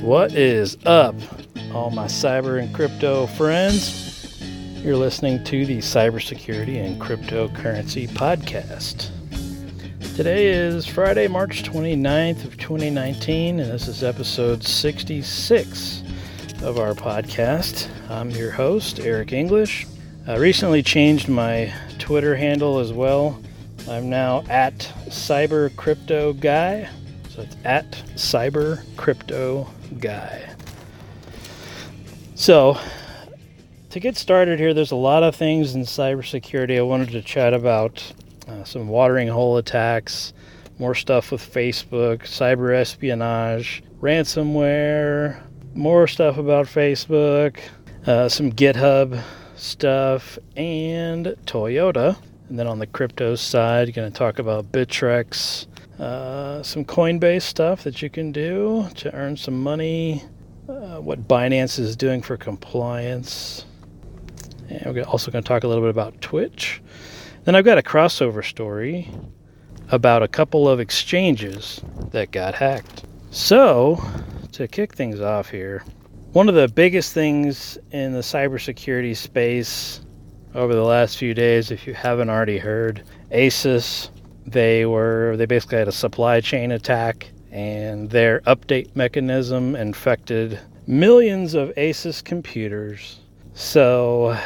What is up, all my cyber and crypto friends? You're listening to the Cybersecurity and Cryptocurrency Podcast. Today is Friday, March 29th of 2019, and this is episode 66 of our podcast. I'm your host, Eric English. I recently changed my Twitter handle as well. I'm now at Cyber Crypto Guy. So it's at Cyber Crypto Guy. So, to get started here, there's a lot of things in cybersecurity I wanted to chat about. Uh, some watering hole attacks, more stuff with Facebook, cyber espionage, ransomware, more stuff about Facebook, uh, some GitHub stuff, and Toyota. And then on the crypto side, going to talk about Bittrex, uh, some Coinbase stuff that you can do to earn some money, uh, what Binance is doing for compliance. And we're also going to talk a little bit about Twitch. Then I've got a crossover story about a couple of exchanges that got hacked. So, to kick things off here, one of the biggest things in the cybersecurity space over the last few days, if you haven't already heard, Asus they were they basically had a supply chain attack and their update mechanism infected millions of Asus computers. So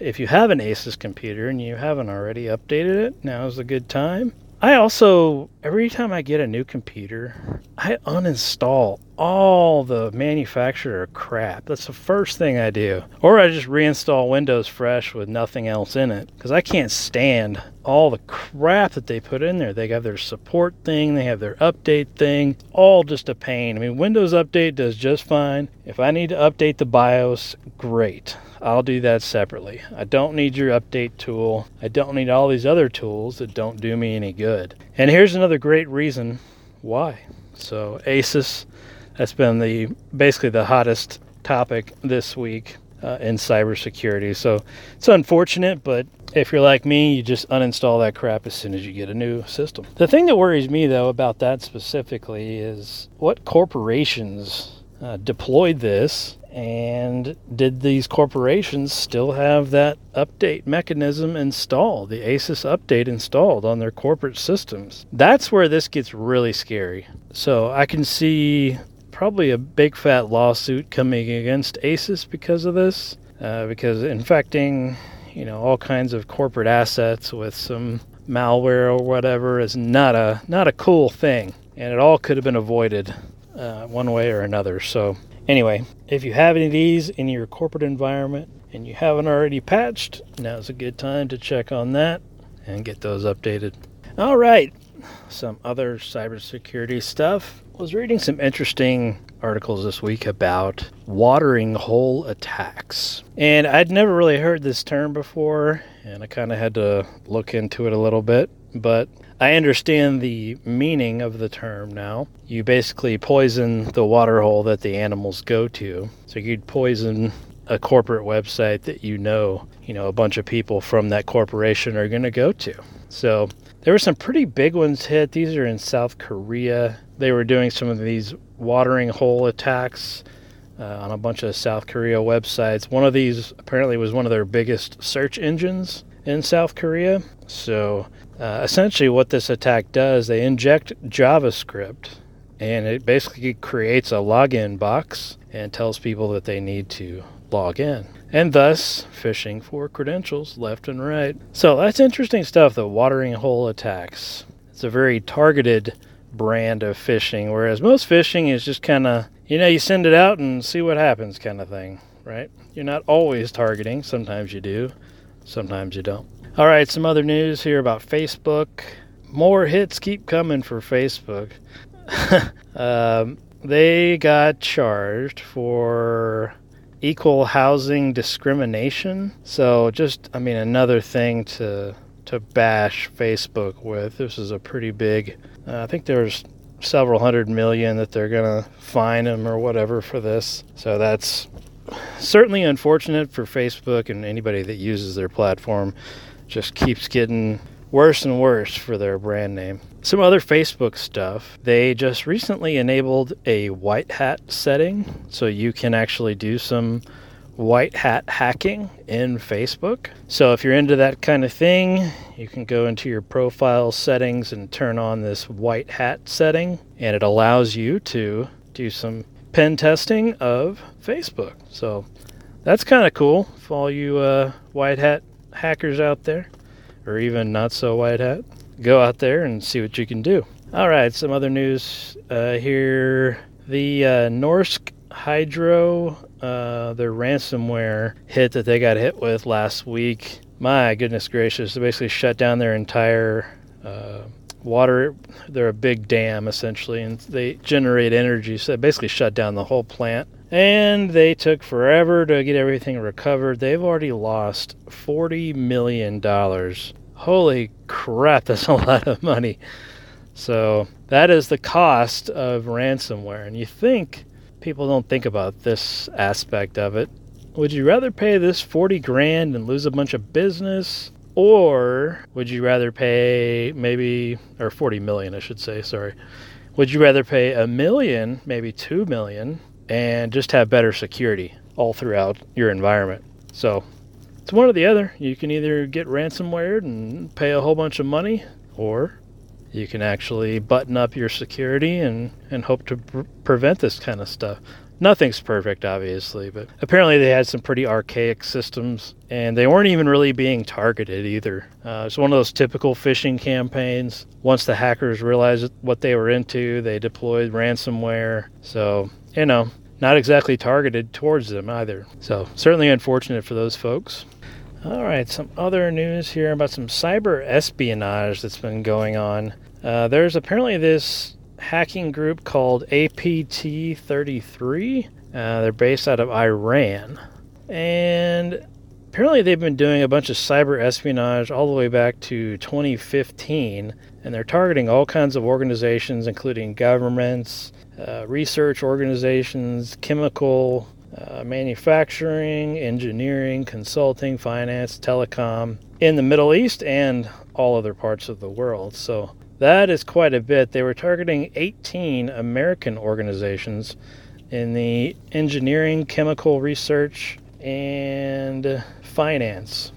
if you have an Asus computer and you haven't already updated it, now is a good time. I also, every time I get a new computer, I uninstall all the manufacturer crap. That's the first thing I do. Or I just reinstall Windows Fresh with nothing else in it because I can't stand all the crap that they put in there. They have their support thing, they have their update thing, all just a pain. I mean, Windows Update does just fine. If I need to update the BIOS, great. I'll do that separately. I don't need your update tool. I don't need all these other tools that don't do me any good. And here's another great reason why. So Asus, that's been the basically the hottest topic this week uh, in cybersecurity. So it's unfortunate, but if you're like me, you just uninstall that crap as soon as you get a new system. The thing that worries me though about that specifically is what corporations uh, deployed this and did these corporations still have that update mechanism installed, the ASUS update installed on their corporate systems? That's where this gets really scary. So I can see probably a big fat lawsuit coming against ASUS because of this, uh, because infecting, you know, all kinds of corporate assets with some malware or whatever is not a not a cool thing, and it all could have been avoided uh, one way or another. So Anyway, if you have any of these in your corporate environment and you haven't already patched, now's a good time to check on that and get those updated. All right, some other cybersecurity stuff. Was reading some interesting articles this week about watering hole attacks. And I'd never really heard this term before, and I kind of had to look into it a little bit. But I understand the meaning of the term now. You basically poison the water hole that the animals go to. So you'd poison a corporate website that you know, you know, a bunch of people from that corporation are going to go to. So there were some pretty big ones hit. These are in South Korea. They were doing some of these watering hole attacks uh, on a bunch of South Korea websites. One of these apparently was one of their biggest search engines in South Korea. So uh, essentially, what this attack does, they inject JavaScript and it basically creates a login box and tells people that they need to log in. And thus, phishing for credentials left and right. So that's interesting stuff, the watering hole attacks. It's a very targeted brand of phishing, whereas most phishing is just kind of, you know, you send it out and see what happens kind of thing, right? You're not always targeting. Sometimes you do, sometimes you don't. All right, some other news here about Facebook. More hits keep coming for Facebook. um, they got charged for equal housing discrimination. So just, I mean, another thing to to bash Facebook with. This is a pretty big. Uh, I think there's several hundred million that they're gonna fine them or whatever for this. So that's certainly unfortunate for Facebook and anybody that uses their platform just keeps getting worse and worse for their brand name. Some other Facebook stuff. They just recently enabled a white hat setting so you can actually do some white hat hacking in Facebook. So if you're into that kind of thing, you can go into your profile settings and turn on this white hat setting, and it allows you to do some pen testing of Facebook. So that's kind of cool for all you uh, white hat hackers out there, or even not so white hat. Go out there and see what you can do. All right, some other news uh, here. The uh, Norsk Hydro uh, their ransomware hit that they got hit with last week. My goodness gracious, they basically shut down their entire uh, water. They're a big dam essentially, and they generate energy. So they basically shut down the whole plant. And they took forever to get everything recovered. They've already lost $40 million. Holy crap, that's a lot of money. So that is the cost of ransomware. And you think people don't think about this aspect of it. Would you rather pay this 40 grand and lose a bunch of business? Or would you rather pay maybe, or 40 million, I should say, sorry. Would you rather pay a million, maybe 2 million, and just have better security all throughout your environment? So it's one or the other. You can either get ransomware and pay a whole bunch of money, or you can actually button up your security and, and hope to pr- prevent this kind of stuff. Nothing's perfect, obviously, but apparently they had some pretty archaic systems and they weren't even really being targeted either. Uh, it's one of those typical phishing campaigns. Once the hackers realized what they were into, they deployed ransomware. So, you know, not exactly targeted towards them either. So, certainly unfortunate for those folks. All right, some other news here about some cyber espionage that's been going on. Uh, there's apparently this hacking group called APT 33. Uh, they're based out of Iran. And apparently they've been doing a bunch of cyber espionage all the way back to 2015. And they're targeting all kinds of organizations, including governments, uh, research organizations, chemical uh, manufacturing, engineering, consulting, finance, telecom in the Middle East and all other parts of the world. So that is quite a bit. They were targeting 18 American organizations in the engineering, chemical research, and finance.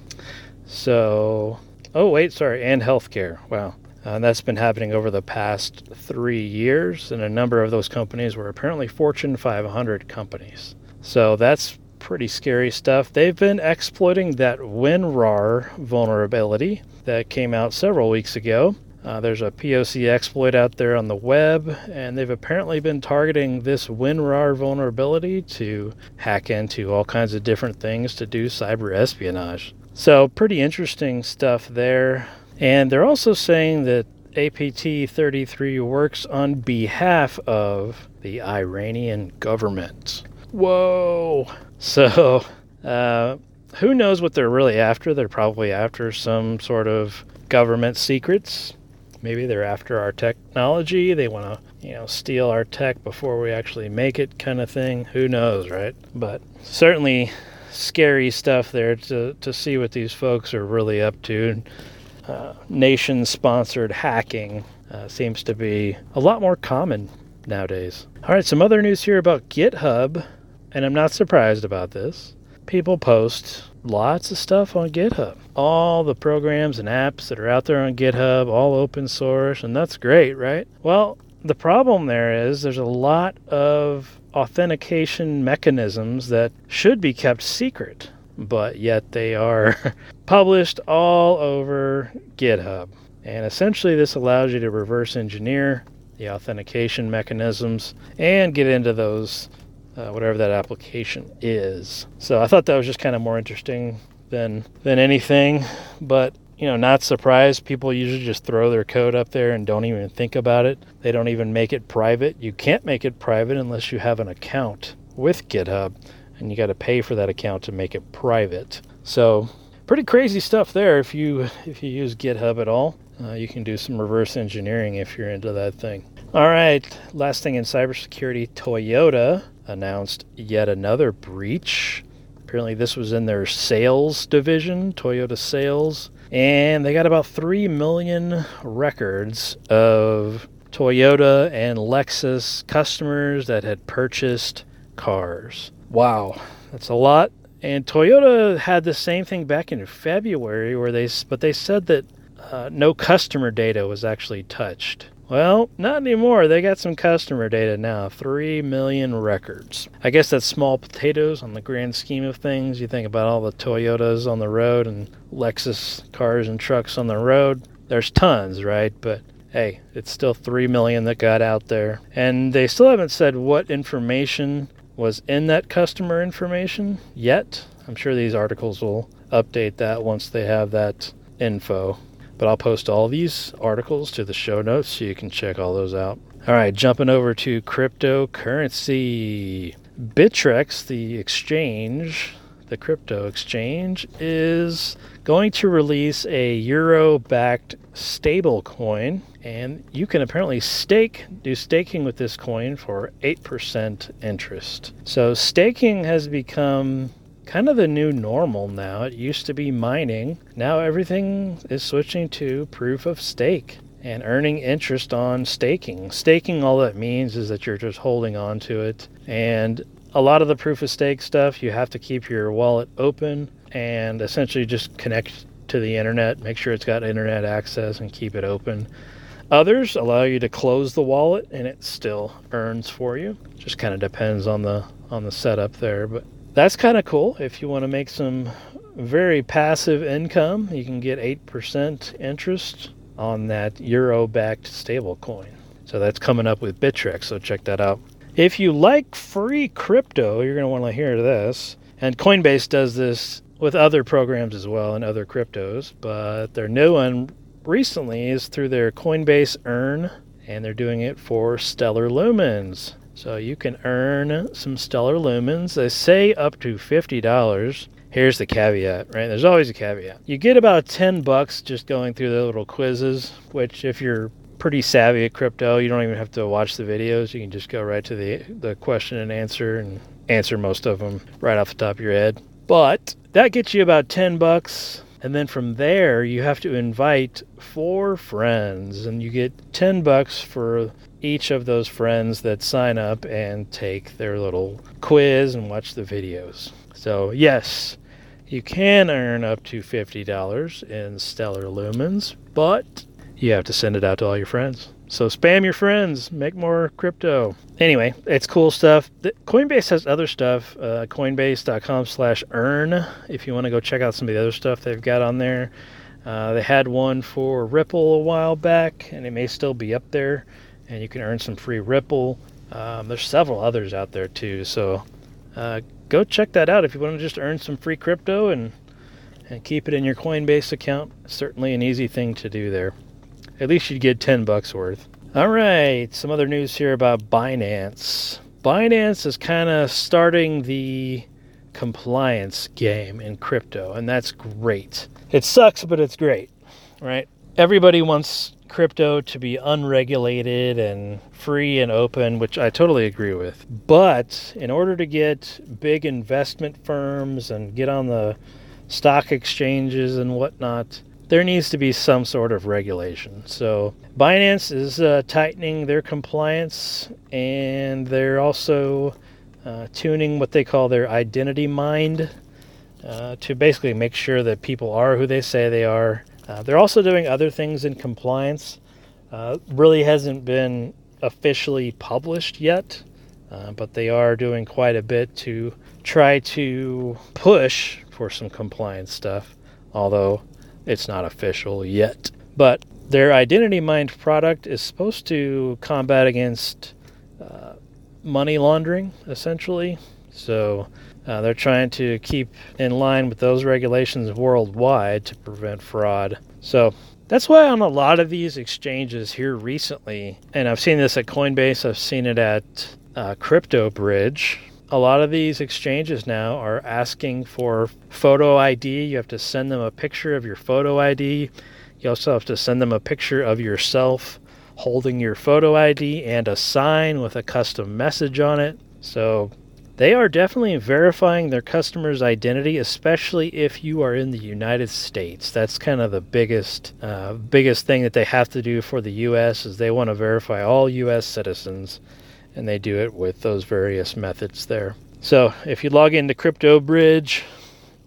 So, oh, wait, sorry, and healthcare. Wow. Uh, that's been happening over the past three years, and a number of those companies were apparently Fortune 500 companies. So that's pretty scary stuff. They've been exploiting that WinRAR vulnerability that came out several weeks ago. Uh, there's a POC exploit out there on the web, and they've apparently been targeting this WinRAR vulnerability to hack into all kinds of different things to do cyber espionage. So, pretty interesting stuff there. And they're also saying that APT 33 works on behalf of the Iranian government. Whoa. So, uh, who knows what they're really after? They're probably after some sort of government secrets. Maybe they're after our technology. They want to, you know, steal our tech before we actually make it, kind of thing. Who knows, right? But certainly scary stuff there to, to see what these folks are really up to. Uh, nation sponsored hacking uh, seems to be a lot more common nowadays. All right, some other news here about GitHub and I'm not surprised about this. People post lots of stuff on GitHub. All the programs and apps that are out there on GitHub, all open source, and that's great, right? Well, the problem there is there's a lot of authentication mechanisms that should be kept secret, but yet they are published all over GitHub. And essentially, this allows you to reverse engineer the authentication mechanisms and get into those uh, whatever that application is. So I thought that was just kind of more interesting than than anything. But you know, not surprised. People usually just throw their code up there and don't even think about it. They don't even make it private. You can't make it private unless you have an account with GitHub, and you got to pay for that account to make it private. So pretty crazy stuff there. If you if you use GitHub at all, uh, you can do some reverse engineering if you're into that thing. All right, last thing in cybersecurity, Toyota announced yet another breach. Apparently, this was in their sales division, Toyota sales. And they got about 3 million records of Toyota and Lexus customers that had purchased cars. Wow, that's a lot. And Toyota had the same thing back in February, where they but they said that uh, no customer data was actually touched. Well, not anymore. They got some customer data now 3 million records. I guess that's small potatoes on the grand scheme of things. You think about all the Toyotas on the road and Lexus cars and trucks on the road. There's tons, right? But hey, it's still 3 million that got out there. And they still haven't said what information was in that customer information yet. I'm sure these articles will update that once they have that info. But I'll post all these articles to the show notes so you can check all those out. All right, jumping over to cryptocurrency. Bittrex, the exchange, the crypto exchange, is going to release a euro backed stable coin. And you can apparently stake, do staking with this coin for 8% interest. So staking has become kind of the new normal now. It used to be mining. Now everything is switching to proof of stake and earning interest on staking. Staking, all that means is that you're just holding on to it. And a lot of the proof of stake stuff, you have to keep your wallet open and essentially just connect to the internet, make sure it's got internet access, and keep it open. Others allow you to close the wallet and it still earns for you. Just kind of depends on the on the setup there, but that's kind of cool. If you want to make some very passive income, you can get 8% interest on that euro backed stablecoin. So that's coming up with Bittrex, so check that out. If you like free crypto, you're going to want to hear this. And Coinbase does this with other programs as well and other cryptos, but their new one recently is through their Coinbase Earn, and they're doing it for Stellar Lumens. So you can earn some stellar lumens. They say up to $50. Here's the caveat, right? There's always a caveat. You get about 10 bucks just going through the little quizzes, which if you're pretty savvy at crypto, you don't even have to watch the videos. You can just go right to the the question and answer and answer most of them right off the top of your head. But that gets you about 10 bucks. And then from there, you have to invite four friends, and you get 10 bucks for each of those friends that sign up and take their little quiz and watch the videos. So, yes, you can earn up to $50 in Stellar Lumens, but you have to send it out to all your friends. So spam your friends, make more crypto. Anyway, it's cool stuff. Coinbase has other stuff. Uh, Coinbase.com/earn. If you want to go check out some of the other stuff they've got on there, uh, they had one for Ripple a while back, and it may still be up there and you can earn some free Ripple. Um, there's several others out there too, so uh, go check that out if you want to just earn some free crypto and and keep it in your Coinbase account. Certainly an easy thing to do there. At least you'd get 10 bucks worth. All right, some other news here about Binance. Binance is kind of starting the compliance game in crypto, and that's great. It sucks, but it's great, right? Everybody wants crypto to be unregulated and free and open, which I totally agree with. But in order to get big investment firms and get on the stock exchanges and whatnot, there needs to be some sort of regulation. So Binance is uh, tightening their compliance and they're also uh, tuning what they call their IdentityMind uh, to basically make sure that people are who they say they are uh, they're also doing other things in compliance. Uh, really hasn't been officially published yet, uh, but they are doing quite a bit to try to push for some compliance stuff, although it's not official yet. But their IdentityMind product is supposed to combat against uh, money laundering, essentially. So uh, they're trying to keep in line with those regulations worldwide to prevent fraud. So that's why on a lot of these exchanges here recently, and I've seen this at Coinbase, I've seen it at uh, CryptoBridge. A lot of these exchanges now are asking for photo ID. You have to send them a picture of your photo ID. You also have to send them a picture of yourself holding your photo ID and a sign with a custom message on it. So they are definitely verifying their customer's identity, especially if you are in the United States. That's kind of the biggest uh, biggest thing that they have to do for the U.S. is they want to verify all U.S. citizens, and they do it with those various methods there. So if you log into CryptoBridge,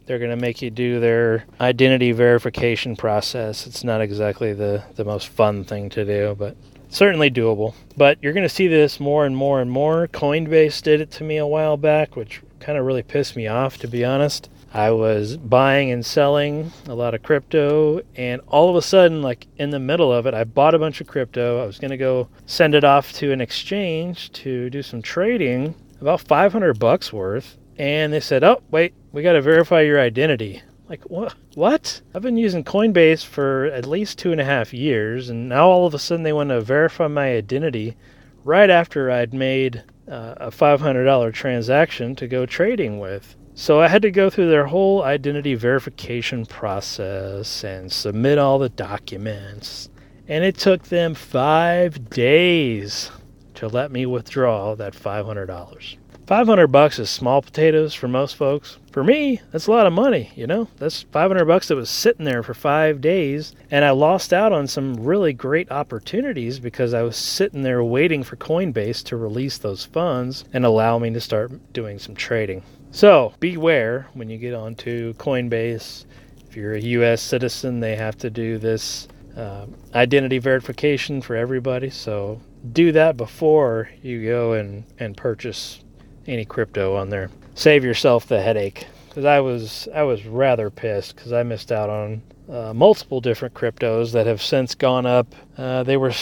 they're going to make you do their identity verification process. It's not exactly the, the most fun thing to do, but certainly doable. But you're going to see this more and more and more. Coinbase did it to me a while back, which kind of really pissed me off, to be honest. I was buying and selling a lot of crypto, and all of a sudden, like in the middle of it, I bought a bunch of crypto. I was going to go send it off to an exchange to do some trading, about 500 bucks worth. And they said, "Oh, wait, we got to verify your identity." Like what? What? I've been using Coinbase for at least two and a half years, and now all of a sudden they want to verify my identity right after I'd made uh, a $500 transaction to go trading with. So I had to go through their whole identity verification process and submit all the documents. And it took them five days to let me withdraw that $500. 500 bucks is small potatoes for most folks. For me, that's a lot of money, you know? That's 500 bucks that was sitting there for 5 days and I lost out on some really great opportunities because I was sitting there waiting for Coinbase to release those funds and allow me to start doing some trading. So, beware when you get onto Coinbase. If you're a US citizen, they have to do this uh, identity verification for everybody. So, do that before you go and, and purchase any crypto on there. Save yourself the headache because I was I was rather pissed because I missed out on uh, multiple different cryptos that have since gone up. Uh, they were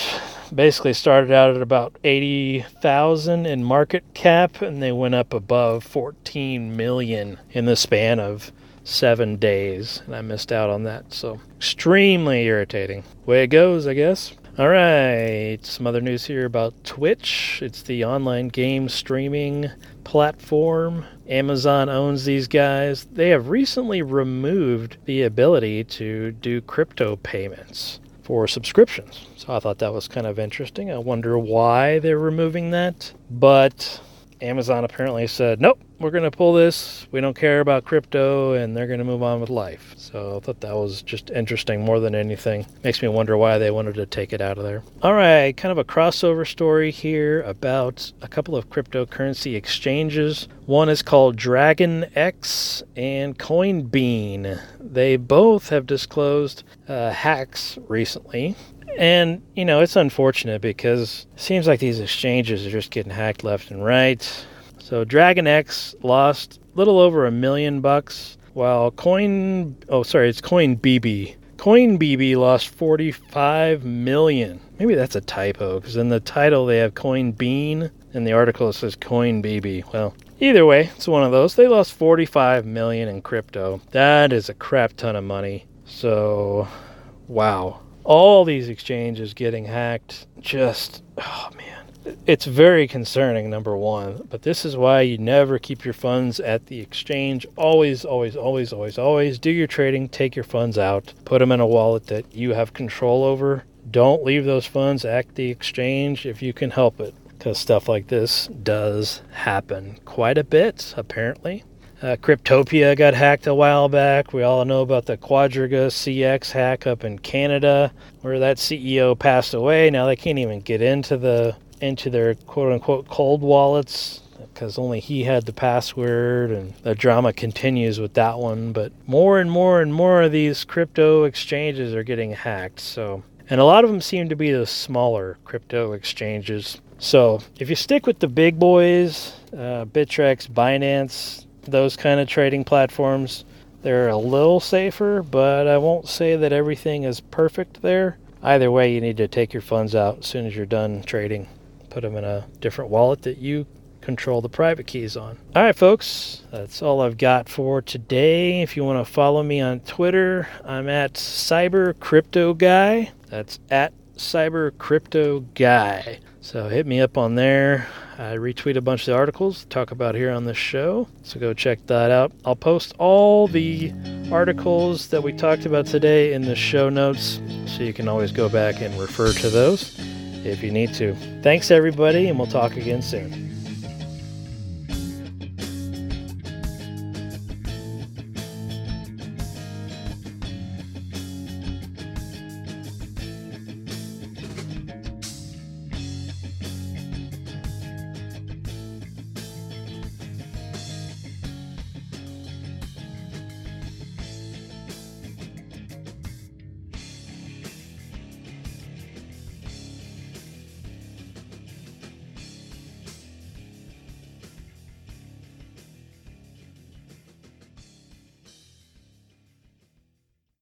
basically started out at about eighty thousand in market cap, and they went up above fourteen million in the span of seven days, and I missed out on that. So extremely irritating. Way it goes, I guess. All right, some other news here about Twitch. It's the online game streaming platform. Amazon owns these guys. They have recently removed the ability to do crypto payments for subscriptions. So I thought that was kind of interesting. I wonder why they're removing that. But Amazon apparently said, nope, we're going to pull this. We don't care about crypto, and they're going to move on with life. So I thought that was just interesting more than anything. Makes me wonder why they wanted to take it out of there. All right, kind of a crossover story here about a couple of cryptocurrency exchanges. One is called DragonEx and Coinbean. They both have disclosed uh, hacks recently and, you know, it's unfortunate because it seems like these exchanges are just getting hacked left and right. So DragonEx lost a little over a million bucks, while Coin oh sorry, it's Coin BB. Coin BB lost 45 million. Maybe that's a typo because in the title they have Coin Bean and the article says Coin BB. Well, either way, it's one of those. They lost 45 million in crypto. That is a crap ton of money. So, wow all these exchanges getting hacked just oh man. It's very concerning number one but this is why you never keep your funds at the exchange. Always always always always always do your trading take your funds out put them in a wallet that you have control over. Don't leave those funds at the exchange if you can help it because stuff like this does happen quite a bit apparently uh, Cryptopia got hacked a while back. We all know about the Quadriga CX hack up in Canada, where that CEO passed away. Now they can't even get into the into their quote unquote cold wallets because only he had the password, and the drama continues with that one. But more and more and more of these crypto exchanges are getting hacked. So, and a lot of them seem to be the smaller crypto exchanges. So, if you stick with the big boys, uh, Bittrex, Binance, those kind of trading platforms. They're a little safer, but I won't say that everything is perfect there. Either way, you need to take your funds out as soon as you're done trading. Put them in a different wallet that you control the private keys on. All right, folks, that's all I've got for today. If you want to follow me on Twitter, I'm at Cyber Crypto Guy. That's at Cyber Crypto Guy. So hit me up on there. I retweet a bunch of the articles talk about here on the show. So go check that out. I'll post all the articles that we talked about today in the show notes, so you can always go back and refer to those if you need to. Thanks everybody, and we'll talk again soon.